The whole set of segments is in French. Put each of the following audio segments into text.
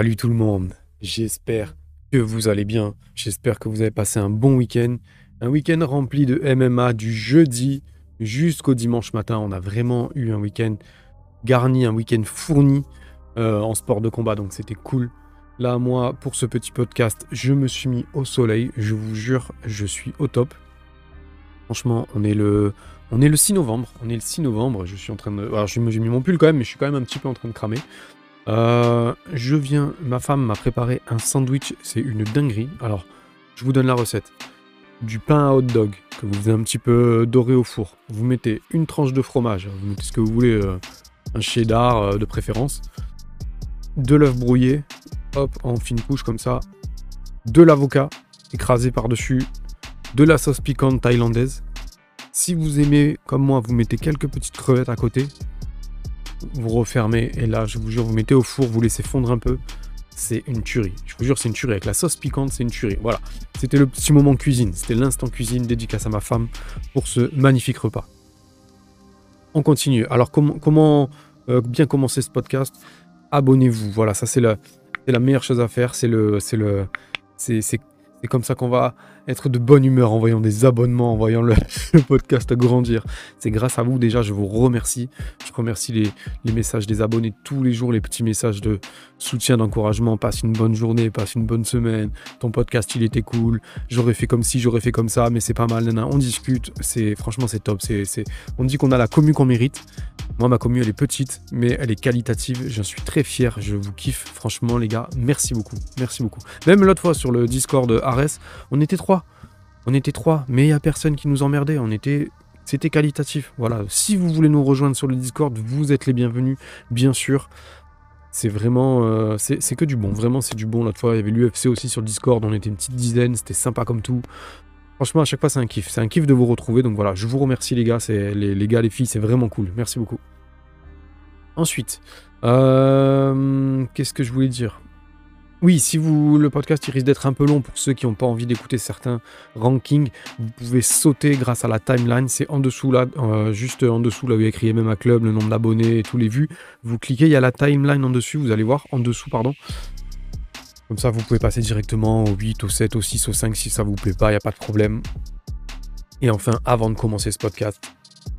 Salut tout le monde. J'espère que vous allez bien. J'espère que vous avez passé un bon week-end. Un week-end rempli de MMA du jeudi jusqu'au dimanche matin. On a vraiment eu un week-end garni, un week-end fourni euh, en sport de combat. Donc c'était cool. Là, moi, pour ce petit podcast, je me suis mis au soleil. Je vous jure, je suis au top. Franchement, on est le, on est le 6 novembre. On est le 6 novembre. Je suis en train de. Alors, j'ai mis mon pull quand même, mais je suis quand même un petit peu en train de cramer. Euh, je viens. Ma femme m'a préparé un sandwich. C'est une dinguerie. Alors, je vous donne la recette. Du pain à hot dog que vous faites un petit peu doré au four. Vous mettez une tranche de fromage. Vous mettez ce que vous voulez. Euh, un cheddar euh, de préférence. De l'œuf brouillé. Hop, en fine couche comme ça. De l'avocat écrasé par-dessus. De la sauce piquante thaïlandaise si vous aimez, comme moi, vous mettez quelques petites crevettes à côté, vous refermez et là, je vous jure, vous mettez au four, vous laissez fondre un peu. C'est une tuerie. Je vous jure, c'est une tuerie. Avec la sauce piquante, c'est une tuerie. Voilà. C'était le petit moment cuisine. C'était l'instant cuisine dédicace à ma femme pour ce magnifique repas. On continue. Alors, comment, euh, bien commencer ce podcast? Abonnez-vous. Voilà, ça, c'est la, la meilleure chose à faire. C'est le. C'est le. C'est comme ça qu'on va être de bonne humeur en voyant des abonnements, en voyant le, podcast grandir. C'est grâce à vous déjà, je vous remercie. Je remercie les, messages des abonnés tous les jours, les petits messages de soutien, d'encouragement. Passe une bonne journée, passe une bonne semaine. Ton podcast, il était cool. J'aurais fait comme si, j'aurais fait comme ça, mais c'est pas mal. On discute. C'est franchement, c'est top. C'est, on dit qu'on a la commu qu'on mérite. Moi, ma commu, elle est petite, mais elle est qualitative. J'en suis très fier. Je vous kiffe. Franchement, les gars, merci beaucoup. Merci beaucoup. Même l'autre fois sur le Discord Ares, on était trois. On était trois, mais il n'y a personne qui nous emmerdait. On était. C'était qualitatif. Voilà. Si vous voulez nous rejoindre sur le Discord, vous êtes les bienvenus, bien sûr. C'est vraiment. Euh, c'est que du bon. Vraiment, c'est du bon. L'autre fois, il y avait l'UFC aussi sur le Discord. On était une petite dizaine. C'était sympa comme tout. Franchement, à chaque fois, c'est un kiff. C'est un kiff de vous retrouver. Donc voilà, je vous remercie, les gars. Les, les, gars, les filles, c'est vraiment cool. Merci beaucoup. Ensuite, euh, qu'est-ce que je voulais dire? Oui, si vous le podcast il risque d'être un peu long pour ceux qui n'ont pas envie d'écouter certains rankings, vous pouvez sauter grâce à la timeline. C'est en dessous là, euh, juste en dessous là où il y a écrit MMA Club, le nombre d'abonnés et tous les vues. Vous cliquez, il y a la timeline en dessus. Vous allez voir en dessous, pardon. Comme ça, vous pouvez passer directement au 8, au 7, au 6, au 5 si ça vous plaît pas, il n'y a pas de problème. Et enfin, avant de commencer ce podcast,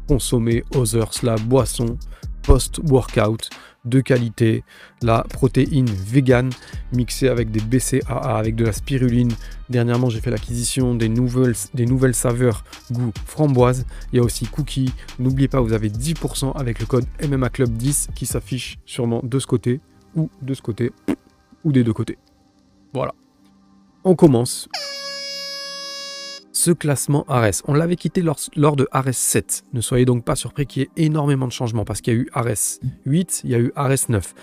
consommez Others, la boisson post-workout de qualité, la protéine vegan mixée avec des BCAA, avec de la spiruline. Dernièrement, j'ai fait l'acquisition des nouvelles, des nouvelles saveurs goût framboise. Il y a aussi cookies. N'oubliez pas, vous avez 10% avec le code MMA Club 10 qui s'affiche sûrement de ce côté ou de ce côté ou des deux côtés. Voilà. On commence. Ce classement Ares, on l'avait quitté lors, de Ares 7. Ne soyez donc pas surpris qu'il y ait énormément de changements parce qu'il y a eu Ares 8, il y a eu Ares 9.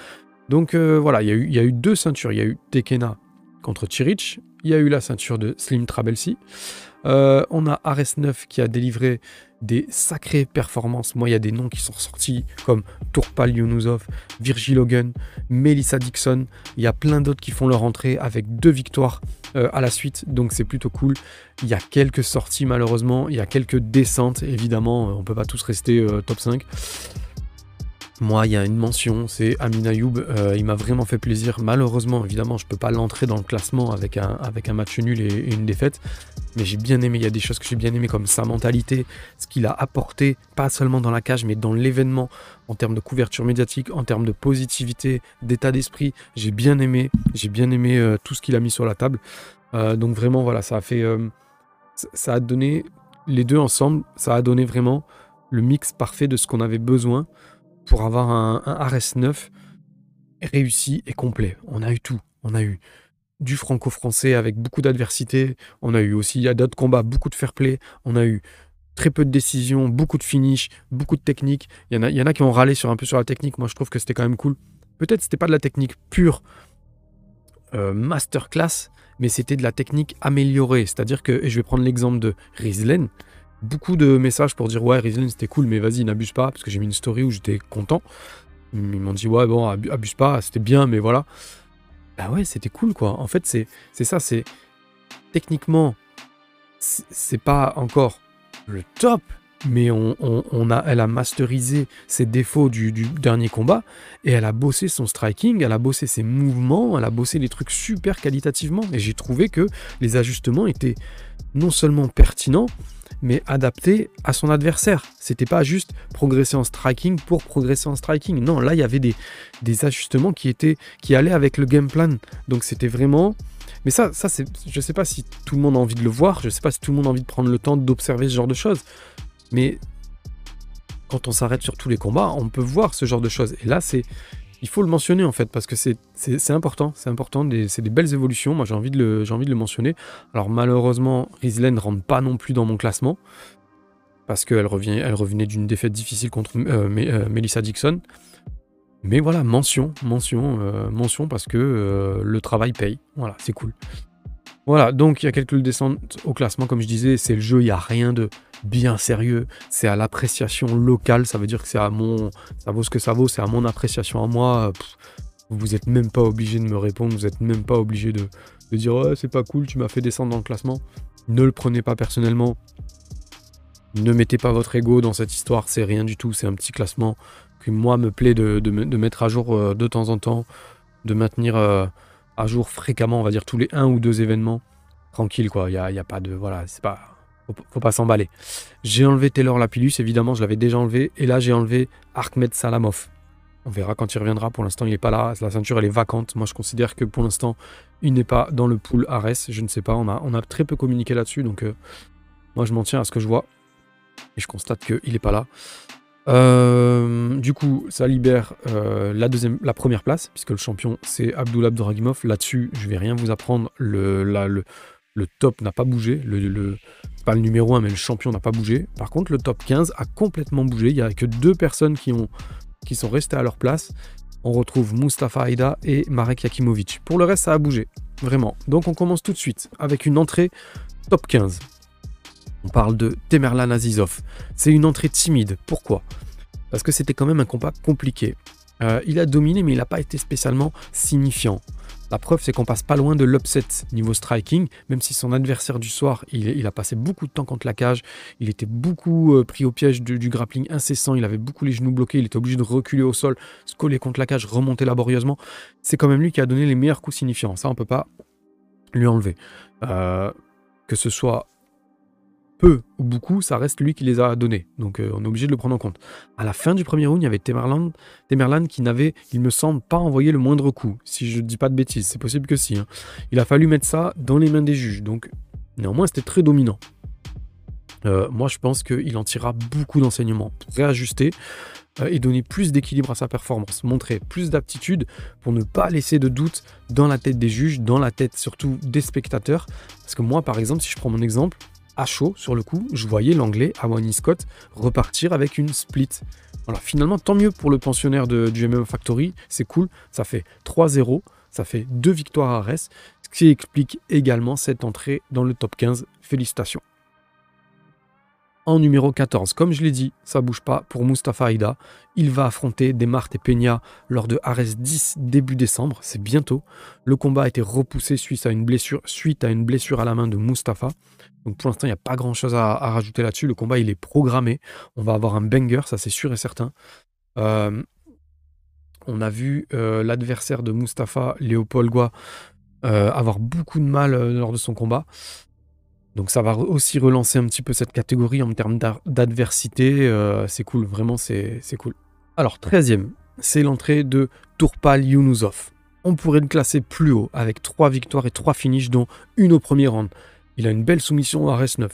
Donc euh, voilà, il y, a eu, deux ceintures. Il y a eu Tekena contre Chirich, il y a eu la ceinture de Slim Trabelsi. Euh, on a Ares 9 qui a délivré des sacrées performances. Moi, il y a des noms qui sont ressortis comme Tourpal Yunusov, Virgil Hogan, Melissa Dixon. Il y a plein d'autres qui font leur entrée avec deux victoires euh, à la suite, donc c'est plutôt cool. Il y a quelques sorties malheureusement, il y a quelques descentes évidemment, on peut pas tous rester euh, top 5. Moi, il y a une mention, c'est Amin Ayoub. Euh, il m'a vraiment fait plaisir. Malheureusement, évidemment, je ne peux pas l'entrer dans le classement avec un, avec un match nul et, une défaite. Mais j'ai bien aimé. Il y a des choses que j'ai bien aimé, comme sa mentalité, ce qu'il a apporté, pas seulement dans la cage, mais dans l'événement, en termes de couverture médiatique, en termes de positivité, d'état d'esprit. J'ai bien aimé. J'ai bien aimé euh, tout ce qu'il a mis sur la table. Euh, donc vraiment, voilà, ça a fait. ça a donné. Les deux ensemble, ça a donné vraiment le mix parfait de ce qu'on avait besoin pour avoir un, RS9 réussi et complet. On a eu tout. On a eu du franco-français avec beaucoup d'adversité. On a eu aussi, il y a d'autres combats, beaucoup de fair play. On a eu très peu de décisions, beaucoup de finish, beaucoup de technique. Il y en a, il y en a qui ont râlé sur un peu sur la technique. Moi, je trouve que c'était quand même cool. Peut-être c'était pas de la technique pure euh, masterclass, mais c'était de la technique améliorée. C'est-à-dire que, et je vais prendre l'exemple de Rizlen, beaucoup de messages pour dire ouais Riesling c'était cool mais vas-y n'abuse pas parce que j'ai mis une story où j'étais content ils m'ont dit ouais bon abuse pas c'était bien mais voilà bah ouais c'était cool quoi en fait c'est c'est ça c'est techniquement c'est pas encore le top mais on, a, elle a masterisé ses défauts du, dernier combat et elle a bossé son striking, elle a bossé ses mouvements, elle a bossé les trucs super qualitativement. Et j'ai trouvé que les ajustements étaient non seulement pertinents, mais adaptés à son adversaire. C'était pas juste progresser en striking pour progresser en striking. Non, là il y avait des, des ajustements qui étaient qui allaient avec le game plan. Donc c'était vraiment mais ça, ça c'est, je sais pas si tout le monde a envie de le voir, je sais pas si tout le monde a envie de prendre le temps d'observer ce genre de choses. Mais quand on s'arrête sur tous les combats, on peut voir ce genre de choses. Et là, c'est, il faut le mentionner en fait, parce que c'est, important. C'est important, c'est des belles évolutions. Moi, j'ai envie, de le, mentionner. Alors, malheureusement, Rizlen ne rentre pas non plus dans mon classement, parce qu'elle elle revenait d'une défaite difficile contre euh, euh, Melissa Dixon. Mais voilà, mention, mention, euh, mention, parce que le travail paye. Voilà, c'est cool. Voilà, donc il y a quelques descentes au classement, comme je disais, c'est le jeu, il n'y a rien de bien sérieux, c'est à l'appréciation locale, ça veut dire que c'est à mon, ça vaut ce que ça vaut, c'est à mon appréciation à moi. vous n'êtes même pas obligé de me répondre, vous n'êtes même pas obligé de, dire ouais, c'est pas cool, tu m'as fait descendre dans le classement. Ne le prenez pas personnellement. Ne mettez pas votre ego dans cette histoire, c'est rien du tout, c'est un petit classement que moi me plaît de, mettre à jour euh, de temps en temps, de maintenir euh, à jour fréquemment, on va dire tous les un ou deux événements. Tranquille, quoi. Il n'y a, y a, pas de. Voilà, c'est pas. Faut, pas s'emballer. J'ai enlevé Taylor Lapillus, évidemment, je l'avais déjà enlevé. Et là, j'ai enlevé Arkmed Salamov. On verra quand il reviendra. Pour l'instant, il n'est pas là. La ceinture, elle est vacante. Moi, je considère que pour l'instant, il n'est pas dans le pool Ares. Je ne sais pas. On a, on a très peu communiqué là-dessus. Donc, euh, moi, je m'en tiens à ce que je vois. Et je constate qu'il n'est pas là. Euh, du coup, ça libère euh, la, première place, puisque le champion c'est Abdullah Abduragimov. Là-dessus, je vais rien vous apprendre. Le, top n'a pas bougé. Pas le numéro 1, mais le champion n'a pas bougé. Par contre, le top 15 a complètement bougé. Il n'y a que deux personnes qui sont restées à leur place. On retrouve Mustafa Aida et Marek Yakimovic. Pour le reste, ça a bougé. Vraiment. Donc, on commence tout de suite avec une entrée top 15. On parle de Temerlan Azizov. C'est une entrée timide. Pourquoi? Parce que c'était quand même un combat compliqué. Euh, il a dominé, mais il n'a pas été spécialement signifiant. La preuve, c'est qu'on passe pas loin de l'upset niveau striking, même si son adversaire du soir, il, a passé beaucoup de temps contre la cage, il était beaucoup euh, pris au piège du, grappling incessant, il avait beaucoup les genoux bloqués, il était obligé de reculer au sol, se coller contre la cage, remonter laborieusement. C'est quand même lui qui a donné les meilleurs coups signifiants. Ça, on peut pas lui enlever. Euh, que ce soit peu ou beaucoup, ça reste lui qui les a donnés. Donc euh, on est obligé de le prendre en compte. À la fin du premier round, il y avait Temerland, qui n'avait, il me semble, pas envoyé le moindre coup. Si je ne dis pas de bêtises, c'est possible que si. Hein. Il a fallu mettre ça dans les mains des juges. Donc néanmoins, c'était très dominant. Euh, moi, je pense qu'il en tirera beaucoup d'enseignements. Réajuster euh, et donner plus d'équilibre à sa performance. Montrer plus d'aptitude pour ne pas laisser de doute dans la tête des juges, dans la tête surtout des spectateurs. Parce que moi, par exemple, si je prends mon exemple, à chaud sur le coup, je voyais l'anglais Awani Scott repartir avec une split. Voilà, finalement, tant mieux pour le pensionnaire de, du MM Factory, c'est cool, ça fait 3-0, ça fait deux victoires à Res, ce qui explique également cette entrée dans le top 15. Félicitations en numéro 14. Comme je l'ai dit, ça bouge pas pour Mustafa Aida. Il va affronter Desmart et Peña lors de Ares 10 début décembre, c'est bientôt. Le combat a été repoussé suite à une blessure, à, la main de Mustafa. Donc pour l'instant, il n'y a pas grand chose à, rajouter là-dessus. Le combat, il est programmé. On va avoir un banger, ça c'est sûr et certain. Euh, on a vu euh, l'adversaire de Mustafa, Léopold Goua, euh, avoir beaucoup de mal lors de son combat. Donc ça va aussi relancer un petit peu cette catégorie en termes d'adversité. Euh, c'est cool, vraiment c'est cool. Alors 13e, c'est l'entrée de Tourpal Yunusov. On pourrait le classer plus haut avec 3 victoires et 3 finishes dont une au premier round. Il a une belle soumission à RS9.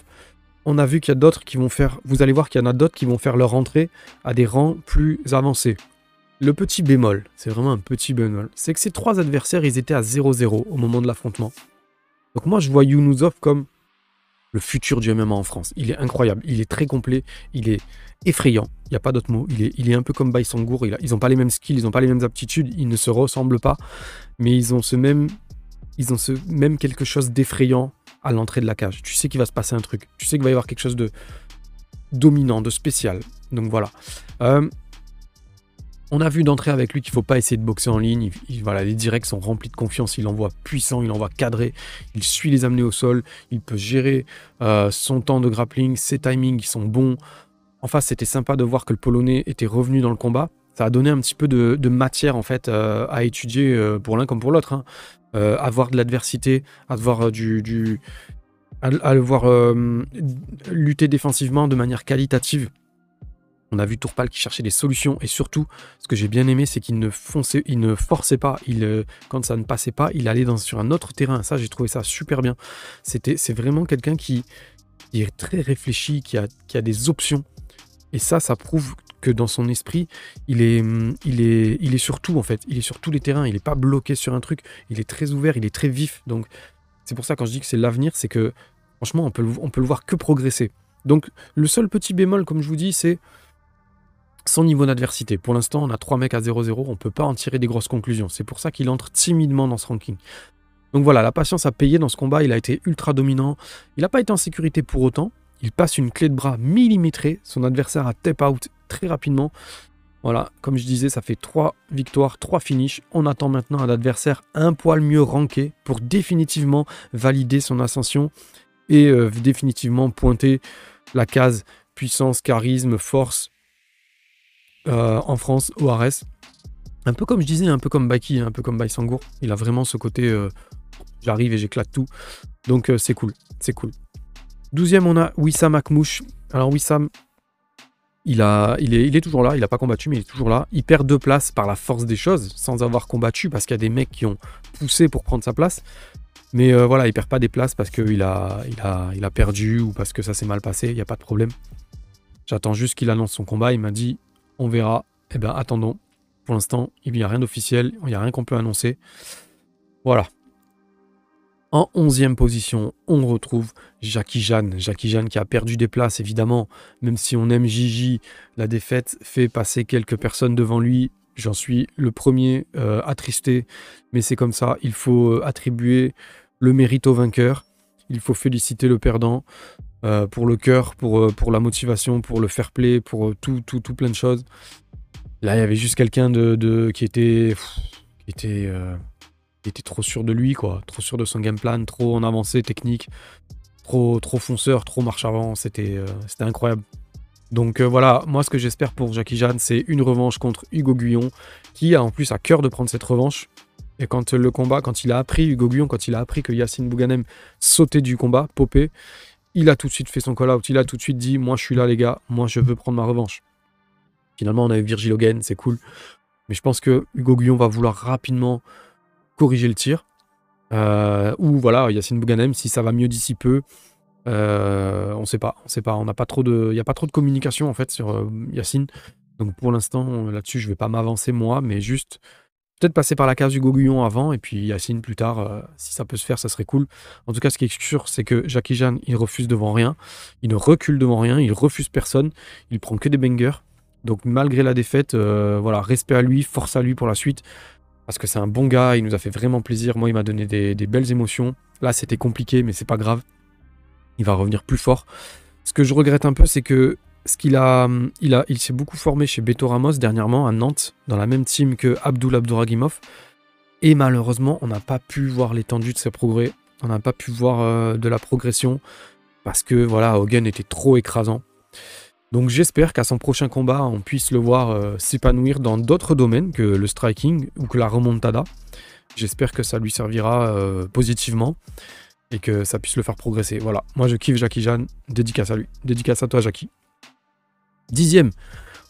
On a vu qu'il y a d'autres qui vont faire, vous allez voir qu'il y en a d'autres qui vont faire leur entrée à des rangs plus avancés. Le petit bémol, c'est vraiment un petit bémol, c'est que ces trois adversaires, ils étaient à 0-0 au moment de l'affrontement. Donc moi, je vois Yunusov comme le futur du MMA en France. Il est incroyable, il est très complet, il est effrayant, il n'y a pas d'autre mot. Il est, il un peu comme Baïsangour, ils n'ont pas les mêmes skills, ils n'ont pas les mêmes aptitudes, ils ne se ressemblent pas, mais ils ont ce même, ils ont ce même quelque chose d'effrayant à l'entrée de la cage. Tu sais qu'il va se passer un truc, tu sais qu'il va y avoir quelque chose de dominant, de spécial. Donc voilà. Euh, on a vu d'entrée avec lui qu'il ne faut pas essayer de boxer en ligne. voilà, les directs sont remplis de confiance. Il envoie puissant, il envoie cadré. Il suit les amener au sol. Il peut gérer euh, son temps de grappling. Ses timings sont bons. En face, c'était sympa de voir que le Polonais était revenu dans le combat. Ça a donné un petit peu de, matière en fait à étudier pour l'un comme pour l'autre. Hein. avoir de l'adversité, avoir du à, le voir lutter défensivement de manière qualitative on a vu Tourpal qui cherchait des solutions et surtout, ce que j'ai bien aimé, c'est qu'il ne, il ne forçait pas. Il, euh, quand ça ne passait pas, il allait dans, sur un autre terrain. Ça, j'ai trouvé ça super bien. C'était, c'est vraiment quelqu'un qui, est très réfléchi, qui a, qui a des options. Et ça, ça prouve que dans son esprit, il est, il est, il est sur tout en fait. Il est sur tous les terrains. Il n'est pas bloqué sur un truc. Il est très ouvert. Il est très vif. Donc, c'est pour ça quand je dis que c'est l'avenir, c'est que franchement, on peut, on peut le voir que progresser. Donc, le seul petit bémol, comme je vous dis, c'est son niveau d'adversité. Pour l'instant, on a trois mecs à 0-0, on ne peut pas en tirer des grosses conclusions. C'est pour ça qu'il entre timidement dans ce ranking. Donc voilà, la patience a payé dans ce combat, il a été ultra dominant. Il n'a pas été en sécurité pour autant. Il passe une clé de bras millimétrée. Son adversaire a tap out très rapidement. Voilà, comme je disais, ça fait trois victoires, trois finishes. On attend maintenant un adversaire un poil mieux ranké pour définitivement valider son ascension et euh, définitivement pointer la case puissance, charisme, force euh, en France Ares. Un peu comme je disais, un peu comme Baki, un peu comme Baisangour. Il a vraiment ce côté euh, j'arrive et j'éclate tout. Donc euh, c'est cool, c'est cool. Douzième, on a Wissam Akmouche. Alors Wissam, il, il, est, toujours là, il n'a pas combattu, mais il est toujours là. Il perd deux places par la force des choses, sans avoir combattu, parce qu'il y a des mecs qui ont poussé pour prendre sa place. Mais voilà, il perd pas des places parce qu'il a, a perdu ou parce que ça s'est mal passé, il n'y a pas de problème. J'attends juste qu'il annonce son combat. Il m'a dit on verra. Eh bien, attendons. Pour l'instant, il n'y a rien d'officiel, il n'y a rien qu'on peut annoncer. Voilà. En onzième position, on retrouve Jackie Jeanne. Jackie Jeanne qui a perdu des places, évidemment. Même si on aime Gigi, la défaite fait passer quelques personnes devant lui. J'en suis le premier euh, attristé, mais c'est comme ça. Il faut euh, attribuer le mérite au vainqueur. Il faut féliciter le perdant. Euh, pour le cœur, pour, euh, pour la motivation, pour le fair play, pour euh, tout, tout, tout plein de choses. Là, il y avait juste quelqu'un de, qui était, qui était, était trop sûr de lui, quoi, trop sûr de son game plan, trop en avancée technique, trop, trop fonceur, trop marche avant. C'était, incroyable. Donc voilà, moi ce que j'espère pour Jackie Jeanne, c'est une revanche contre Hugo Guyon, qui a en plus à cœur de prendre cette revanche. Et quand le combat, quand il a appris, Hugo Guyon, quand il a appris que Yacine Bouganem sautait du combat, popé, il a tout de suite fait son call-out, il a tout de suite dit Moi je suis là, les gars, moi je veux prendre ma revanche. Finalement, on avait Virgil Hogan, c'est cool. Mais je pense que Hugo Guillon va vouloir rapidement corriger le tir. Euh, ou voilà, Yacine Bouganem, si ça va mieux d'ici peu. Euh, on sait pas, on sait pas. N'a pas trop de, il y a pas trop de communication en fait sur euh, Yacine. Donc pour l'instant, là-dessus, je vais pas m'avancer moi, mais juste peut-être passer par la case du Guyon avant et puis Yacine plus tard. Euh, si ça peut se faire, ça serait cool. En tout cas, ce qui est sûr, c'est que Jackie Jeanne, il refuse devant rien. Il ne recule devant rien. Il refuse personne. Il prend que des bangers. Donc, malgré la défaite, euh, voilà, respect à lui, force à lui pour la suite. Parce que c'est un bon gars. Il nous a fait vraiment plaisir. Moi, il m'a donné des belles émotions. Là, c'était compliqué, mais c'est pas grave. Il va revenir plus fort. Ce que je regrette un peu, c'est que ce qu'il a, il a, il s'est beaucoup formé chez Beto Ramos dernièrement à Nantes, dans la même team que Abdul Abdouragimov. Et malheureusement, on n'a pas pu voir l'étendue de ses progrès. On n'a pas pu voir euh, de la progression parce que voilà, Hogan était trop écrasant. Donc j'espère qu'à son prochain combat, on puisse le voir euh, s'épanouir dans d'autres domaines que le striking ou que la remontada. J'espère que ça lui servira euh, positivement et que ça puisse le faire progresser. Voilà, moi je kiffe Jackie Jeanne, dédicace à lui. Dédicace à toi Jackie. Dixième,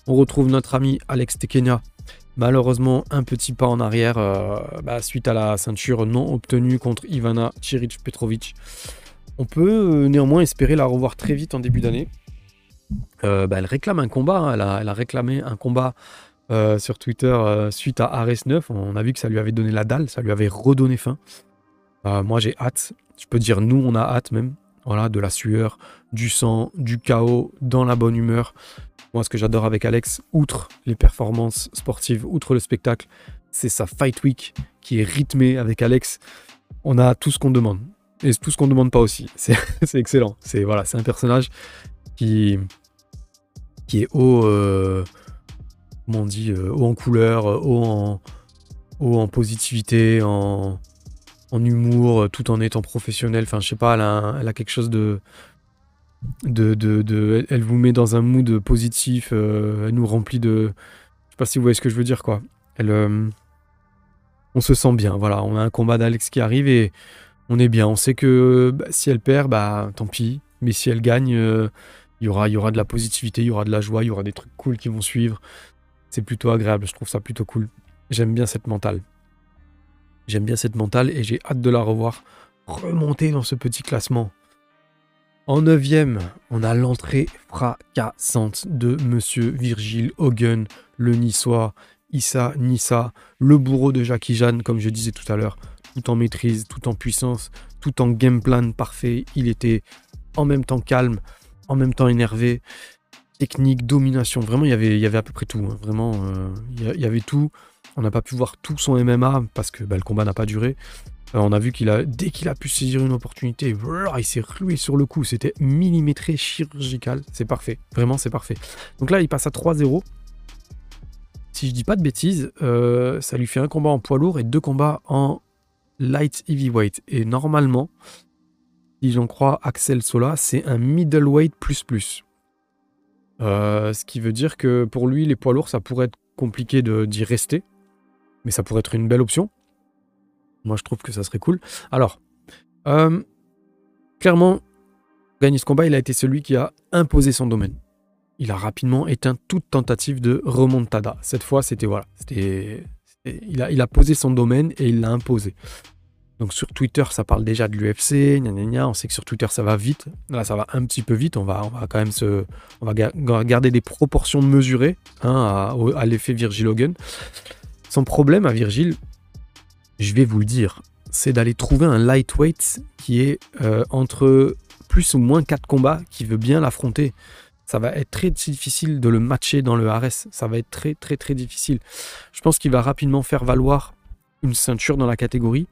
on retrouve notre ami Alex Tekenia. Malheureusement, un petit pas en arrière euh, bah, suite à la ceinture non obtenue contre Ivana Chiric Petrovic. On peut euh, néanmoins espérer la revoir très vite en début d'année. Euh, bah, elle réclame un combat, hein. elle, a, réclamé un combat sur Twitter suite à Ares 9. On a vu que ça lui avait donné la dalle, ça lui avait redonné faim. moi j'ai hâte, je peux dire nous on a hâte même. Voilà, de la sueur, du sang, du chaos, dans la bonne humeur. Moi, ce que j'adore avec Alex, outre les performances sportives, outre le spectacle, c'est sa fight week qui est rythmée avec Alex. On a tout ce qu'on demande. Et tout ce qu'on ne demande pas aussi. C'est excellent. C'est voilà, un personnage qui, qui est haut, euh, comment on dit, euh, haut en couleur, haut en, haut en positivité, en, en humour, euh, tout en étant professionnel. Enfin, je sais pas, elle a, quelque chose de, elle vous met dans un mood positif, elle nous remplit de... Je sais pas si vous voyez ce que je veux dire, quoi. Elle, on se sent bien, voilà. On a un combat d'Alex qui arrive et on est bien. On sait que bah, si elle perd, bah tant pis. Mais si elle gagne, il y, aura, y aura de la positivité, il y aura de la joie, il y aura des trucs cool qui vont suivre. C'est plutôt agréable, je trouve ça plutôt cool. J'aime bien cette mentale. J'aime bien cette mentale et j'ai hâte de la revoir remonter dans ce petit classement. En neuvième, on a l'entrée fracassante de Monsieur Virgile Hogan, le niçois, Issa Nissa, le bourreau de Jackie Jeanne, comme je disais tout à l'heure, tout en maîtrise, tout en puissance, tout en game plan parfait. Il était en même temps calme, en même temps énervé, technique, domination. Vraiment, il y avait, il y avait à peu près tout. Hein. Vraiment, euh, il y avait tout. On n'a pas pu voir tout son MMA parce que bah, le combat n'a pas duré. Euh, on a vu qu'il a, dès qu'il a pu saisir une opportunité, il s'est rué sur le coup. C'était millimétré, chirurgical. C'est parfait. Vraiment, c'est parfait. Donc là, il passe à 3-0. Si je dis pas de bêtises, euh, ça lui fait un combat en poids lourd et deux combats en light heavyweight. Et normalement, si j'en crois Axel Sola, c'est un middleweight plus plus. Euh, ce qui veut dire que pour lui, les poids lourds, ça pourrait être compliqué d'y rester mais ça pourrait être une belle option. Moi, je trouve que ça serait cool. Alors, euh, clairement, gagner ce combat, il a été celui qui a imposé son domaine. Il a rapidement éteint toute tentative de remontada. Cette fois, c'était voilà, il a, il a posé son domaine et il l'a imposé. Donc sur Twitter, ça parle déjà de l'UFC, on sait que sur Twitter ça va vite. Là, ça va un petit peu vite. On va, on va quand même se, on va garder des proportions mesurées hein, à, à l'effet Virgil Hogan. Son problème à Virgile, je vais vous le dire, c'est d'aller trouver un lightweight qui est euh, entre plus ou moins 4 combats, qui veut bien l'affronter. Ça va être très difficile de le matcher dans le RS. Ça va être très très très difficile. Je pense qu'il va rapidement faire valoir une ceinture dans la catégorie,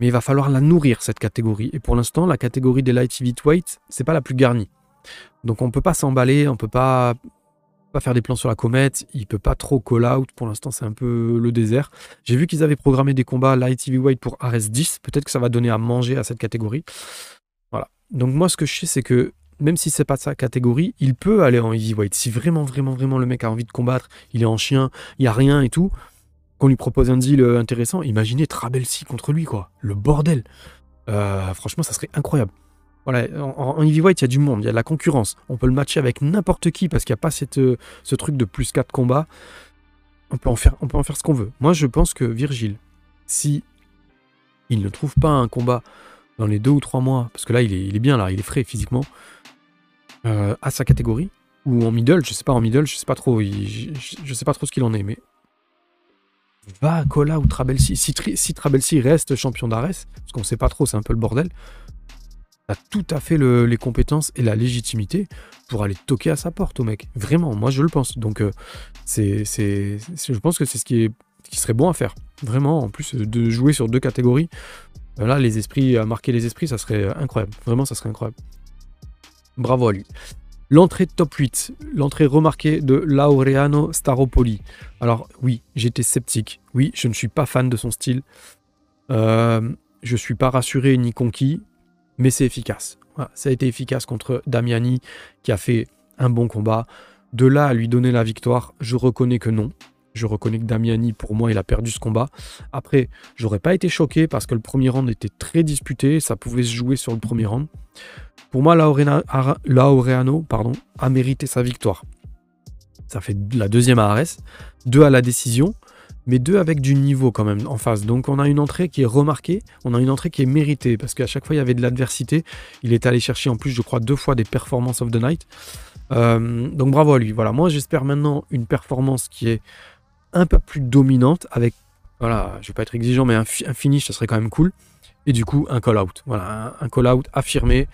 mais il va falloir la nourrir cette catégorie. Et pour l'instant, la catégorie des light heavyweight, c'est pas la plus garnie. Donc on peut pas s'emballer, on peut pas pas faire des plans sur la comète, il peut pas trop call out, pour l'instant c'est un peu le désert. J'ai vu qu'ils avaient programmé des combats light heavyweight pour RS10, peut-être que ça va donner à manger à cette catégorie. Voilà. Donc moi ce que je sais c'est que même si c'est pas sa catégorie, il peut aller en heavyweight. Si vraiment vraiment vraiment le mec a envie de combattre, il est en chien, il y a rien et tout, qu'on lui propose un deal euh, intéressant, imaginez Trabelsi contre lui quoi, le bordel. Euh, franchement ça serait incroyable. Voilà, en, heavyweight, il y a du monde, il y a de la concurrence. On peut le matcher avec n'importe qui parce qu'il n'y a pas cette, euh, ce truc de plus 4 combats. On peut, en faire, en ce qu'on veut. Moi, je pense que Virgile, si il ne trouve pas un combat dans les deux ou trois mois, parce que là, il est, bien, là, il est frais physiquement, euh, à sa catégorie, ou en middle, je sais pas, en middle, je sais pas trop, je, sais pas trop ce qu'il en est, mais va à Cola ou Trabelsi. Si, si Trabelsi reste champion d'Ares, parce qu'on sait pas trop, c'est un peu le bordel, tout à fait les compétences et la légitimité pour aller toquer à sa porte au mec. Vraiment, moi je le pense. Donc euh, c'est, je pense que c'est ce qui, serait bon à faire. Vraiment, en plus de jouer sur deux catégories, euh, là les esprits, à marquer les esprits, ça serait incroyable. Vraiment, ça serait incroyable. Bravo à lui. L'entrée top 8, l'entrée remarquée de Laureano Staropoli. Alors oui, j'étais sceptique. Oui, je ne suis pas fan de son style. Euh, je suis pas rassuré ni conquis mais c'est efficace. ça a été efficace contre Damiani, qui a fait un bon combat. De là à lui donner la victoire, je reconnais que non. Je reconnais que Damiani, pour moi, il a perdu ce combat. Après, j'aurais pas été choqué parce que le premier round était très disputé, ça pouvait se jouer sur le premier round. Pour moi, Laureano a mérité sa victoire. Ça fait la deuxième à Ares, deux à la décision mais deux avec du niveau quand même en face. Donc on a une entrée qui est remarquée, on a une entrée qui est méritée, parce qu'à chaque fois il y avait de l'adversité. Il est allé chercher en plus, je crois, deux fois des performances of the night. Euh, donc bravo à lui. Voilà, moi j'espère maintenant une performance qui est un peu plus dominante, avec, voilà, je vais pas être exigeant, mais un, finish, ça serait quand même cool. Et du coup, un call-out. Voilà, un, call-out affirmé,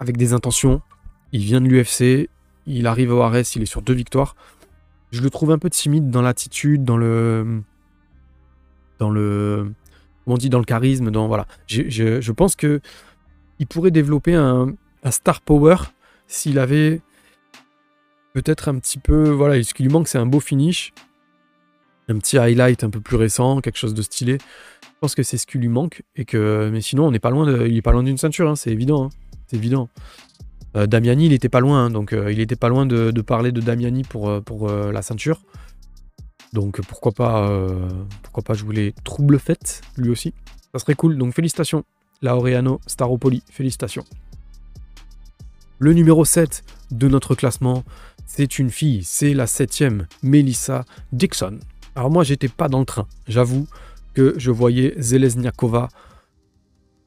avec des intentions. Il vient de l'UFC, il arrive au RS, il est sur deux victoires je le trouve un peu timide dans l'attitude, dans le. Dans le. Comment on dit Dans le charisme, dans. Voilà. Je, pense que. Il pourrait développer un, un star power s'il avait. Peut-être un petit peu. Voilà, ce qui lui manque, c'est un beau finish. Un petit highlight un peu plus récent, quelque chose de stylé. Je pense que c'est ce qui lui manque. Et que, mais sinon, on n'est pas loin de, il est pas loin d'une ceinture, hein, c'est évident. Hein. c'est évident. Damiani, il était pas loin, hein, donc il était pas loin de, parler de Damiani pour, pour la ceinture. Donc pourquoi pas, pourquoi pas jouer les troubles lui aussi. Ça serait cool, donc félicitations. Laureano Staropoli, félicitations. Le numéro 7 de notre classement, c'est une fille, c'est la septième, Melissa Dixon. Alors moi, j'étais pas dans le train, j'avoue que je voyais Zelezniakova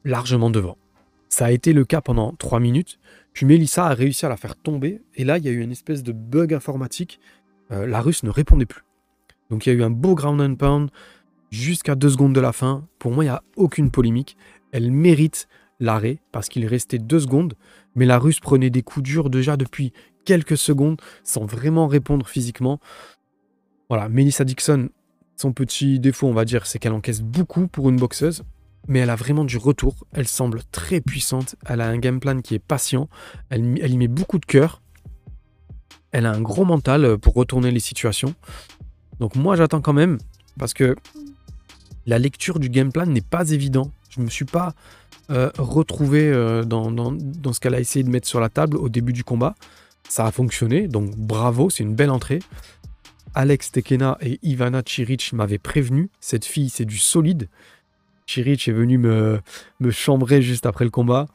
largement devant. Ça a été le cas pendant 3 minutes, puis Melissa a réussi à la faire tomber, et là, il y a eu une espèce de bug informatique, euh, la russe ne répondait plus. Donc il y a eu un beau ground and pound jusqu'à 2 secondes de la fin. Pour moi, il n'y a aucune polémique. Elle mérite l'arrêt parce qu'il restait 2 secondes, mais la russe prenait des coups durs déjà depuis quelques secondes sans vraiment répondre physiquement. Voilà, Melissa Dixon, son petit défaut, on va dire, c'est qu'elle encaisse beaucoup pour une boxeuse, mais elle a vraiment du retour. Elle semble très puissante. Elle a un game plan qui est patient. Elle, y met beaucoup de cœur. Elle a un gros mental pour retourner les situations. Donc moi, j'attends quand même parce que la lecture du game plan n'est pas évident. Je ne me suis pas euh, retrouvé euh, dans, ce qu'elle a essayé de mettre sur la table au début du combat. Ça a fonctionné, donc bravo, c'est une belle entrée. Alex Tekena et Ivana Chiric m'avaient prévenu, cette fille c'est du solide. Chiric est venu me, me chambrer juste après le combat.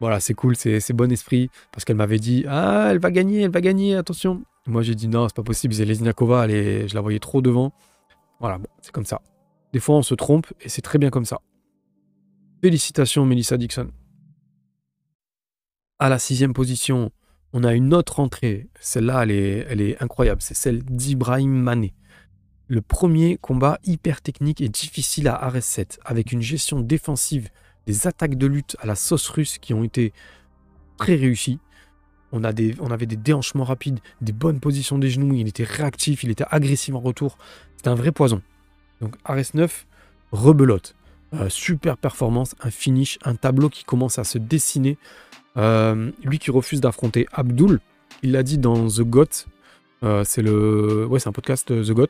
Voilà, c'est cool, c'est bon esprit, parce qu'elle m'avait dit Ah, elle va gagner, elle va gagner, attention. Moi j'ai dit Non, c'est pas possible, Zelezniakova, elle je la voyais trop devant. Voilà, c'est comme ça. Des fois on se trompe, et c'est très bien comme ça. Félicitations Melissa Dixon. À la sixième position, on a une autre entrée. Celle-là, elle est, elle est incroyable. C'est celle d'Ibrahim Mané. Le premier combat hyper technique et difficile à RS7, avec une gestion défensive des attaques de lutte à la sauce russe qui ont été très réussies. On, a des, on avait des déhanchements rapides, des bonnes positions des genoux, il était réactif, il était agressif en retour. C'était un vrai poison. Donc RS9, rebelote. Euh, super performance, un finish, un tableau qui commence à se dessiner euh, lui qui refuse d'affronter Abdul, il l'a dit dans The Got, euh, c'est le, ouais, un podcast euh, The Got,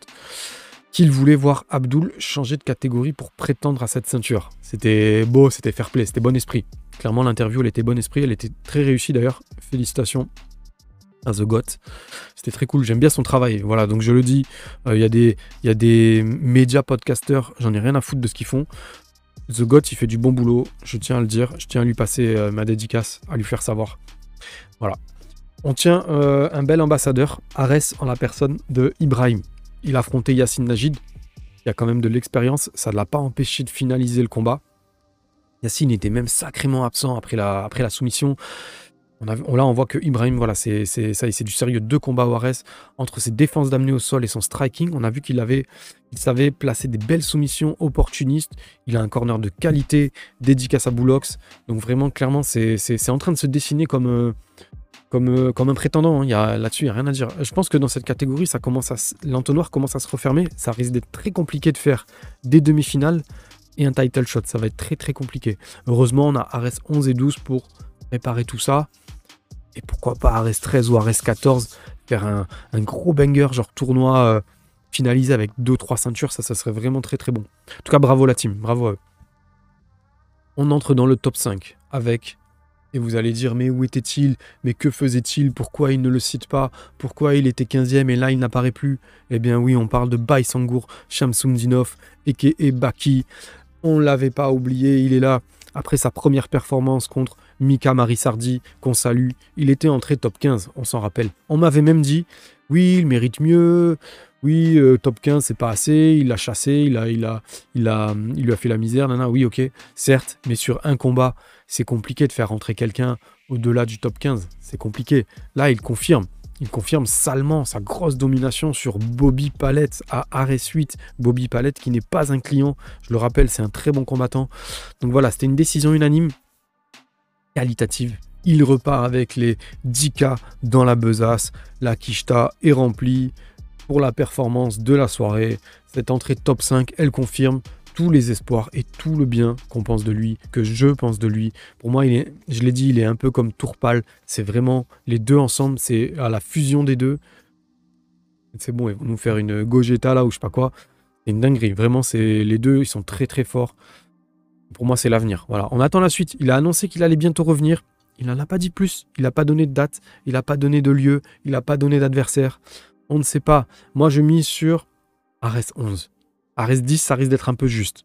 qu'il voulait voir Abdul changer de catégorie pour prétendre à cette ceinture. C'était beau, c'était fair play, c'était bon esprit. Clairement, l'interview, elle était bon esprit, elle était très réussie d'ailleurs. Félicitations à The Got. C'était très cool, j'aime bien son travail. Voilà, donc je le dis, il y, y, a des médias podcasters, j'en ai rien à foutre de ce qu'ils font. The God, il fait du bon boulot, je tiens à le dire, je tiens à lui passer euh, ma dédicace, à lui faire savoir. Voilà. On tient euh, un bel ambassadeur, Ares, en la personne de Ibrahim. Il a affronté Yacine Najid, il a quand même de l'expérience, ça ne l'a pas empêché de finaliser le combat. Yacine était même sacrément absent après la, soumission. On là, on voit que Ibrahim, voilà, c'est ça, c'est du sérieux. Deux combats au RS entre ses défenses d'amener au sol et son striking. On a vu qu'il avait, il savait placer des belles soumissions opportunistes. Il a un corner de qualité, dédicace à Boulox. Donc vraiment, clairement, c'est en train de se dessiner comme, euh, comme, euh, comme un prétendant. Hein. Il là-dessus, il n'y a rien à dire. Je pense que dans cette catégorie, ça commence à, l'entonnoir commence à se refermer. Ça risque d'être très compliqué de faire des demi-finales et un title shot. Ça va être très très compliqué. Heureusement, on a RS 11 et 12 pour préparer tout ça. Et pourquoi pas RS13 ou RS14 faire un, gros banger, genre tournoi euh, finalisé avec 2-3 ceintures, ça, ça serait vraiment très très bon. En tout cas, bravo la team, bravo à eux. On entre dans le top 5 avec, et vous allez dire, mais où était-il? Mais que faisait-il? Pourquoi il ne le cite pas? Pourquoi il était 15e et là il n'apparaît plus? Eh bien oui, on parle de Baysangour Shamsundinov, et Baki. On l'avait pas oublié, il est là. Après sa première performance contre Mika Marisardi, qu'on salue, il était entré top 15, on s'en rappelle. On m'avait même dit, oui, il mérite mieux, oui, euh, top 15, c'est pas assez, il l'a chassé, il, a, il, a, il, a, lui a fait la misère, oui, ok, certes, mais sur un combat, c'est compliqué de faire rentrer quelqu'un au-delà du top 15, c'est compliqué. Là, il confirme. Il confirme salement sa grosse domination sur Bobby Palette à RS8. Bobby Palette qui n'est pas un client, je le rappelle, c'est un très bon combattant. Donc voilà, c'était une décision unanime qualitative. Il repart avec les 10K dans la besace. La Kishta est remplie pour la performance de la soirée. Cette entrée top 5, elle confirme tous les espoirs et tout le bien qu'on pense de lui, que je pense de lui. Pour moi, il est, je l'ai dit, il est un peu comme Tourpal. C'est vraiment les deux ensemble, c'est à la fusion des deux. C'est bon, ils vont nous faire une Gogeta là ou je sais pas quoi. C'est une dinguerie. Vraiment, c'est les deux, ils sont très très forts. Pour moi, c'est l'avenir. Voilà, on attend la suite. Il a annoncé qu'il allait bientôt revenir. Il n'en a pas dit plus. Il n'a pas donné de date. Il n'a pas donné de lieu. Il n'a pas donné d'adversaire. On ne sait pas. Moi, je mise sur Ares 11. Ares 10, ça risque d'être un peu juste.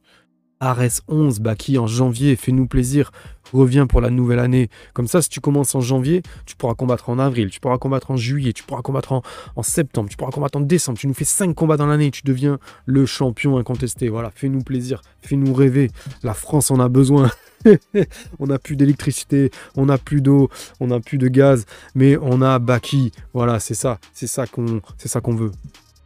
Ares 11, bah, qui en janvier, fais-nous plaisir, revient pour la nouvelle année. Comme ça, si tu commences en janvier, tu pourras combattre en avril, tu pourras combattre en juillet, tu pourras combattre en, septembre, tu pourras combattre en décembre. Tu nous fais 5 combats dans l'année, tu deviens le champion incontesté. Voilà, fais-nous plaisir, fais-nous rêver. La France en a besoin. on n'a plus d'électricité, on n'a plus d'eau, on n'a plus de gaz, mais on a Baki. Voilà, c'est ça, c'est ça qu'on, c'est ça qu'on veut.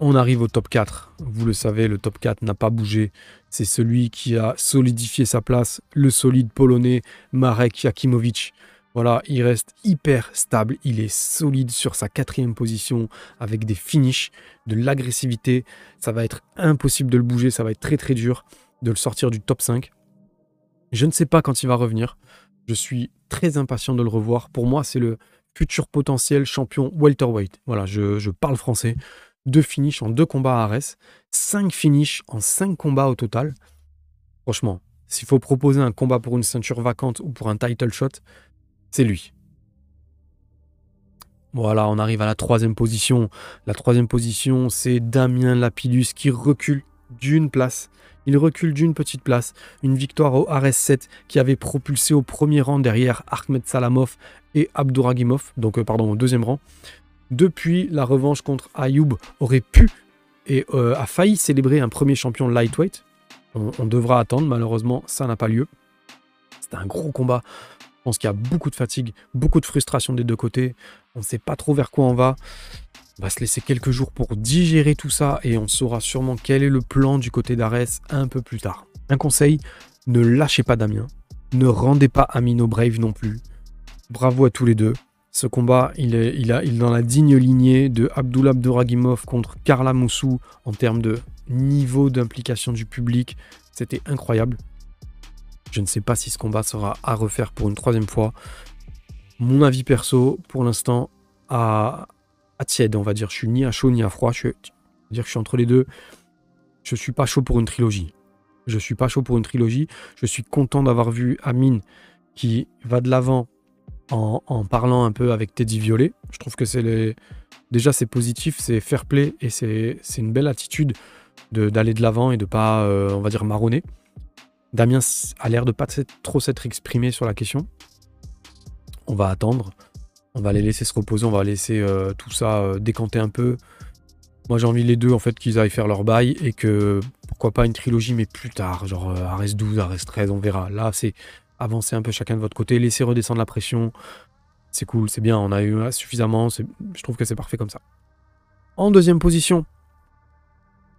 On arrive au top 4. Vous le savez, le top 4 n'a pas bougé. C'est celui qui a solidifié sa place, le solide polonais Marek Jakimowicz. Voilà, il reste hyper stable, il est solide sur sa quatrième position avec des finishes, de l'agressivité. Ça va être impossible de le bouger, ça va être très très dur de le sortir du top 5. Je ne sais pas quand il va revenir. Je suis très impatient de le revoir. Pour moi, c'est le futur potentiel champion welterweight. Voilà, je parle français deux finishes en deux combats à Arès, cinq finishes en cinq combats au total. Franchement, s'il faut proposer un combat pour une ceinture vacante ou pour un title shot, c'est lui. Voilà, on arrive à la troisième position. La troisième position, c'est Damien Lapidus qui recule d'une place. Il recule d'une petite place. Une victoire au RS7 qui avait propulsé au premier rang derrière Ahmed Salamov et Abdouragimov, donc euh, pardon, au deuxième rang depuis la revanche contre Ayoub, aurait pu et euh, a failli célébrer un premier champion lightweight. On, devra attendre, malheureusement, ça n'a pas lieu. C'était un gros combat. Je pense qu'il y a beaucoup de fatigue, beaucoup de frustration des deux côtés. On ne sait pas trop vers quoi on va. On va se laisser quelques jours pour digérer tout ça et on saura sûrement quel est le plan du côté d'Ares un peu plus tard. Un conseil, ne lâchez pas Damien. Ne rendez pas Amino Brave non plus. Bravo à tous les deux. Ce combat, il est, dans la digne lignée de Abdullah Abdouragimov contre Karla Moussou en termes de niveau d'implication du public. C'était incroyable. Je ne sais pas si ce combat sera à refaire pour une troisième fois. Mon avis perso, pour l'instant, à, à tiède, on va dire. Je suis ni à chaud ni à froid. Je, dire que je suis entre les deux. Je suis pas chaud pour une trilogie. Je suis pas chaud pour une trilogie. Je suis content d'avoir vu Amine qui va de l'avant en, parlant un peu avec Teddy Violet. Je trouve que c'est déjà c'est positif, c'est fair play et c'est une belle attitude d'aller de l'avant et de pas, euh, on va dire, marronner. Damien a l'air de pas trop s'être exprimé sur la question. On va attendre, on va les laisser se reposer, on va laisser euh, tout ça euh, décanter un peu. Moi j'ai envie les deux en fait qu'ils aillent faire leur bail et que pourquoi pas une trilogie mais plus tard, genre Ares 12, Ares 13, on verra. Là c'est avancez un peu chacun de votre côté, laissez redescendre la pression. C'est cool, c'est bien, on a eu suffisamment, je trouve que c'est parfait comme ça. En deuxième position,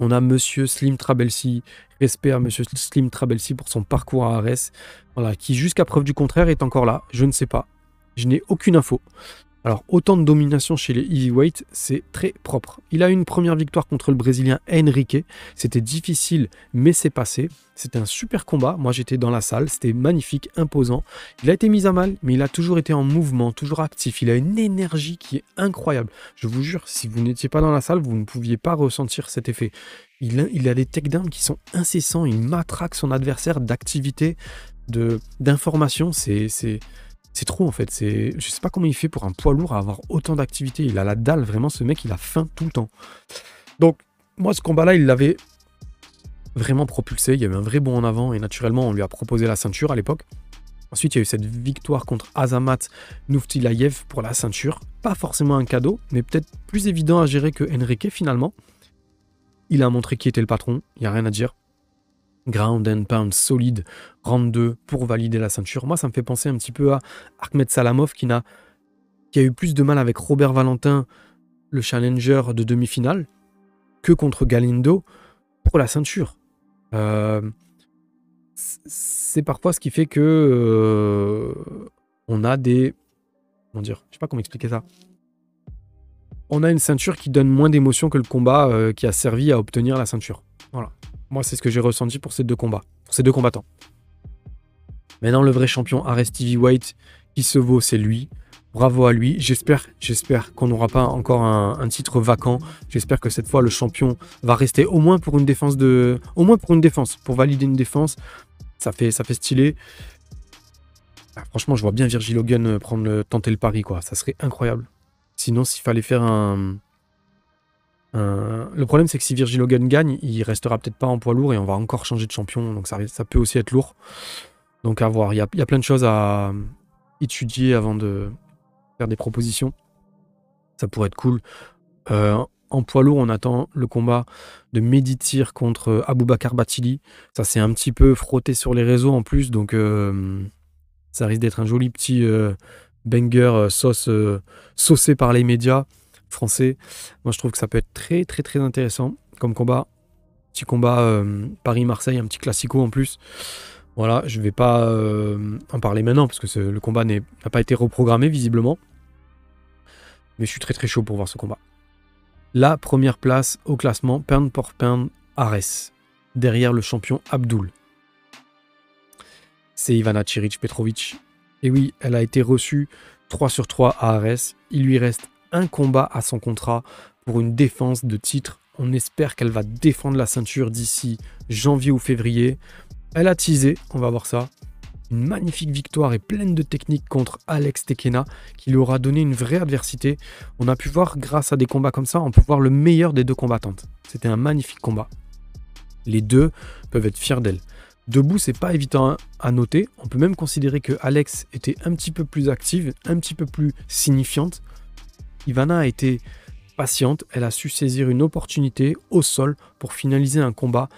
on a Monsieur Slim Trabelsi. Respect à Monsieur Slim Trabelsi pour son parcours à Arès, voilà, qui jusqu'à preuve du contraire est encore là. Je ne sais pas. Je n'ai aucune info. Alors, autant de domination chez les heavyweights, c'est très propre. Il a une première victoire contre le Brésilien Henrique. C'était difficile, mais c'est passé. C'était un super combat. Moi, j'étais dans la salle. C'était magnifique, imposant. Il a été mis à mal, mais il a toujours été en mouvement, toujours actif. Il a une énergie qui est incroyable. Je vous jure, si vous n'étiez pas dans la salle, vous ne pouviez pas ressentir cet effet. Il a, il a des qui sont incessants. Il matraque son adversaire d'activité, d'information. C'est c'est trop en fait. C'est, je sais pas comment il fait pour un poids lourd à avoir autant d'activité. Il a la dalle, vraiment. Ce mec, il a faim tout le temps. Donc, moi, ce combat-là, il l'avait vraiment propulsé. Il y avait un vrai bond en avant et naturellement, on lui a proposé la ceinture à l'époque. Ensuite, il y a eu cette victoire contre Azamat Nouftilayev pour la ceinture. Pas forcément un cadeau, mais peut-être plus évident à gérer que Enrique finalement. Il a montré qui était le patron, il n'y a rien à dire ground and pound solide, round 2 pour valider la ceinture. Moi, ça me fait penser un petit peu à Ahmed Salamov qui, a, eu plus de mal avec Robert Valentin, le challenger de demi-finale, que contre Galindo pour la ceinture. Euh, c'est parfois ce qui fait que euh, on a des. Comment dire Je sais pas comment expliquer ça. On a une ceinture qui donne moins d'émotion que le combat euh, qui a servi à obtenir la ceinture. Voilà. Moi, c'est ce que j'ai ressenti pour ces deux combats, pour ces deux combattants. Maintenant, le vrai champion Arrest White qui se vaut, c'est lui. Bravo à lui. J'espère, j'espère qu'on n'aura pas encore un, titre vacant. J'espère que cette fois le champion va rester au moins pour une défense de, au moins pour une défense, pour valider une défense. Ça fait, ça fait stylé. Ah, franchement, je vois bien Virgil Hogan prendre tenter le pari, quoi. Ça serait incroyable. Sinon, s'il fallait faire un, Le problème, c'est que si Virgil Hogan gagne, il restera peut-être pas en poids lourd et on va encore changer de champion. Donc ça, peut aussi être lourd. Donc à voir. Il y a, plein de choses à étudier avant de faire des propositions. Ça pourrait être cool. Euh, en poids lourd, on attend le combat de Meditir contre Aboubakar Batili. Ça s'est un petit peu frotté sur les réseaux en plus, donc euh, ça risque d'être un joli petit euh, banger saucé par les médias français. Moi, je trouve que ça peut être très très très intéressant comme combat. Petit combat Paris-Marseille, un petit classico en plus. Voilà, je ne vais pas en parler maintenant parce que le combat n'a pas été reprogrammé visiblement. Mais je suis très très chaud pour voir ce combat. La première place au classement, pound pour pound, Ares, derrière le champion Abdul. C'est Ivana Chiric Petrovic. Et oui, elle a été reçue 3 sur 3 à Ares. Il lui reste un combat à son contrat pour une défense de titre. On espère qu'elle va défendre la ceinture d'ici janvier ou février. Elle a teasé, on va voir ça. Une magnifique victoire et pleine de technique contre Alex Tekena qui lui aura donné une vraie adversité. On a pu voir, grâce à des combats comme ça, on peut voir le meilleur des deux combattantes. C'était un magnifique combat. Les deux peuvent être fiers d'elle. Debout, c'est pas évident à noter. On peut même considérer que Alex était un petit peu plus active, un petit peu plus signifiante. Ivana a été patiente, elle a su saisir une opportunité au sol pour finaliser un combat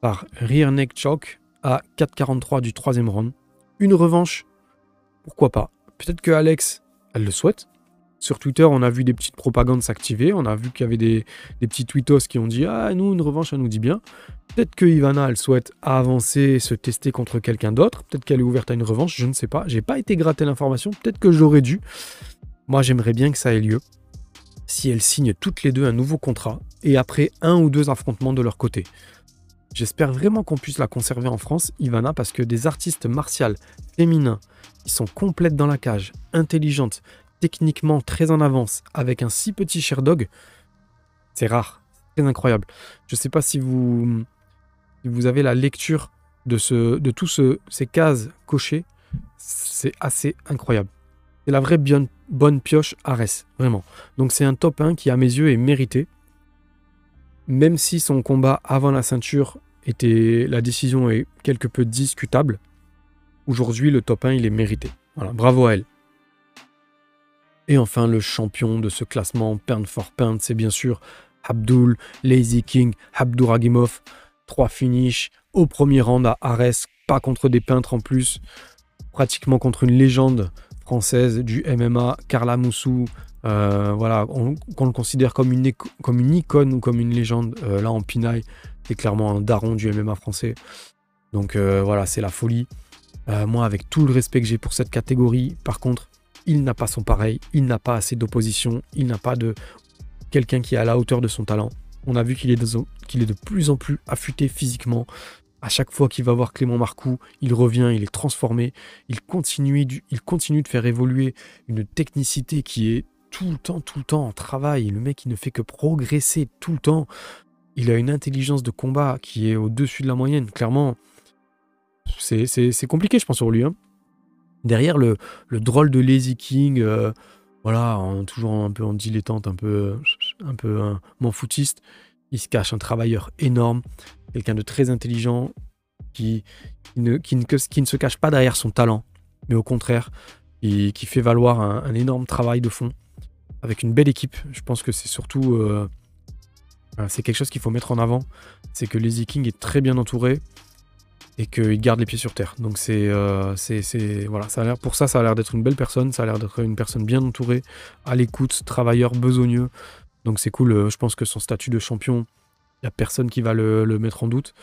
par rear neck choke à 4,43 du troisième round. Une revanche, pourquoi pas? Peut-être que Alex, elle le souhaite. Sur Twitter, on a vu des petites propagandes s'activer. On a vu qu'il y avait des, petits tweetos qui ont dit Ah, nous, une revanche, ça nous dit bien. Peut-être que Ivana, elle souhaite avancer, se tester contre quelqu'un d'autre. Peut-être qu'elle est ouverte à une revanche. Je ne sais pas. J'ai pas été gratté l'information. Peut-être que j'aurais dû. Moi, j'aimerais bien que ça ait lieu. Si elles signent toutes les deux un nouveau contrat et après un ou deux affrontements de leur côté. J'espère vraiment qu'on puisse la conserver en France, Ivana, parce que des artistes martiales féminins qui sont complètes dans la cage, intelligentes, techniquement très en avance, avec un si petit Sherdog, c'est rare, très incroyable. Je ne sais pas si vous, avez la lecture de, ce, de tous ces cases cochées, c'est assez incroyable. C'est la vraie bonne pioche Ares, vraiment. Donc c'est un top 1 qui, à mes yeux, est mérité même si son combat avant la ceinture était la décision est quelque peu discutable, aujourd'hui le top 1 il est mérité. Voilà, bravo à elle. Et enfin le champion de ce classement pound for pound, c'est bien sûr Abdul Lazy King Abduragimov. Trois finishes au premier round à Ares, pas contre des peintres en plus, pratiquement contre une légende française du MMA, Carla Moussou, euh, voilà, on, qu'on le considère comme une, comme une icône ou comme une légende. Euh, là, en Pinaille, c'est clairement un daron du MMA français. Donc euh, voilà, c'est la folie. moi, avec tout le respect que j'ai pour cette catégorie, par contre, il n'a pas son pareil, il n'a pas assez d'opposition, il n'a pas de quelqu'un qui est à la hauteur de son talent. On a vu qu'il est, est de plus en plus affûté physiquement. À chaque fois qu'il va voir Clément Marcoux, il revient, il est transformé, il continue, de faire évoluer une technicité qui est tout le temps, tout le temps en travail. Le mec, il ne fait que progresser tout le temps. Il a une intelligence de combat qui est au-dessus de la moyenne. Clairement, c'est compliqué, je pense, pour lui. Hein. Derrière le, le, drôle de Lazy King, euh, voilà, toujours un peu en dilettante, un peu, un peu foutiste, il se cache un travailleur énorme, quelqu'un de très intelligent, qui, ne, se cache pas derrière son talent, mais au contraire, qui, fait valoir un énorme travail de fond avec une belle équipe. Je pense que c'est surtout euh, c'est quelque chose qu'il faut mettre en avant, c'est que Lazy King est très bien entouré et qu'il garde les pieds sur terre. Donc c'est euh, voilà, ça pour ça ça a l'air d'être une belle personne, ça a l'air d'être une personne bien entourée, à l'écoute, travailleur, besogneux. Donc c'est cool. Euh, je pense que son statut de champion, il n'y a personne qui va le, mettre en doute.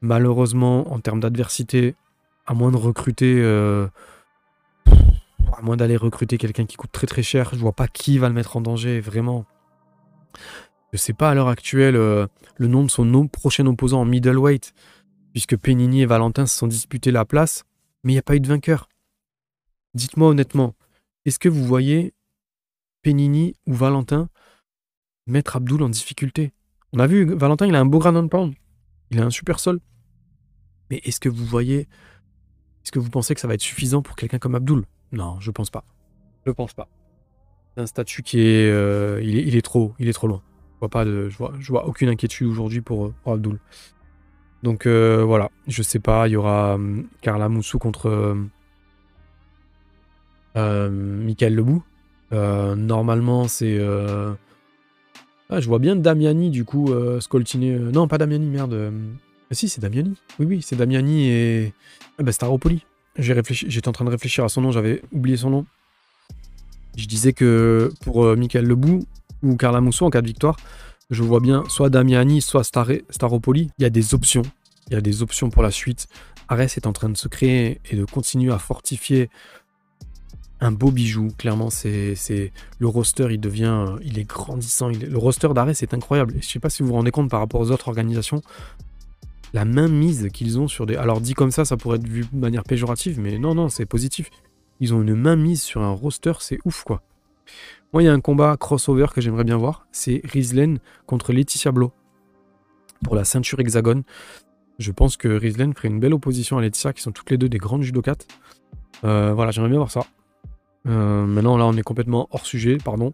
Malheureusement, en termes d'adversité, à moins de recruter à moins d'aller recruter quelqu'un qui coûte très très cher, je vois pas qui va le mettre en danger, vraiment. Je sais pas à l'heure actuelle euh, le nom de son prochain opposant en middleweight, puisque Penini et Valentin se sont disputés la place, mais il n'y a pas eu de vainqueur. Dites-moi honnêtement, est-ce que vous voyez Penini ou Valentin mettre Abdul en difficulté? On a vu, Valentin, il a un beau grand pound, il a un super sol. Mais est-ce que vous voyez Est-ce que vous pensez que ça va être suffisant pour quelqu'un comme Abdul Non, je pense pas. Je pense pas. C'est un statut qui est, euh, il est, trop, il loin. Je vois de, vois, aucune inquiétude aujourd'hui pour, pour Abdul. Donc euh, voilà, je sais pas, il y aura hum, Carla Moussou contre euh, euh, Michael Lebou. Normalement, c'est. Ah, je vois bien Damiani, du coup, euh, Scoltini. euh, Non, pas Damiani, merde. euh, ah, si, c'est Damiani. Oui, oui, c'est Damiani et. Ah, bah, Staropoli. J'étais en train de réfléchir à son nom, j'avais oublié son nom. Je disais que pour euh, Michael Lebou ou Carla Moussou en cas de victoire, je vois bien soit Damiani, soit Staropoli. Il y a des options. Il y a des options pour la suite. Ares est en train de se créer et de continuer à fortifier un beau bijou. Clairement, c'est c'est- le roster, il devient, il est grandissant. Le roster d'Ares est incroyable. Et je sais pas si vous vous rendez compte par rapport aux autres organisations, la main mise qu'ils ont sur des. Alors dit comme ça, ça pourrait être vu de manière péjorative, mais non, non, c'est positif. Ils ont une main mise sur un roster, c'est ouf quoi. Moi, il y a un combat crossover que j'aimerais bien voir, c'est Rizlen contre Laetitia Blo pour la ceinture hexagone. Je pense que Rizlen ferait une belle opposition à Laetitia, qui sont toutes les deux des grandes judokates. Euh, voilà, j'aimerais bien voir ça. Euh, maintenant, là, on est complètement hors sujet, pardon.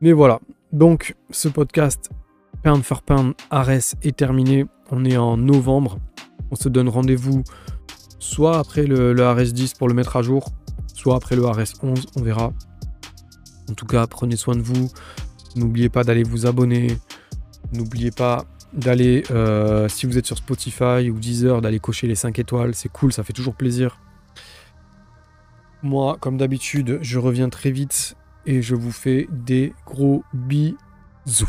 Mais voilà. Donc, ce podcast, Pound for Pound, Ares, est terminé. On est en novembre. On se donne rendez-vous soit après le, le Ares 10 pour le mettre à jour, soit après le Ares 11. On verra. En tout cas, prenez soin de vous. N'oubliez pas d'aller vous abonner. N'oubliez pas d'aller, euh, si vous êtes sur Spotify ou Deezer, d'aller cocher les 5 étoiles. C'est cool, ça fait toujours plaisir. Moi, comme d'habitude, je reviens très vite et je vous fais des gros bisous.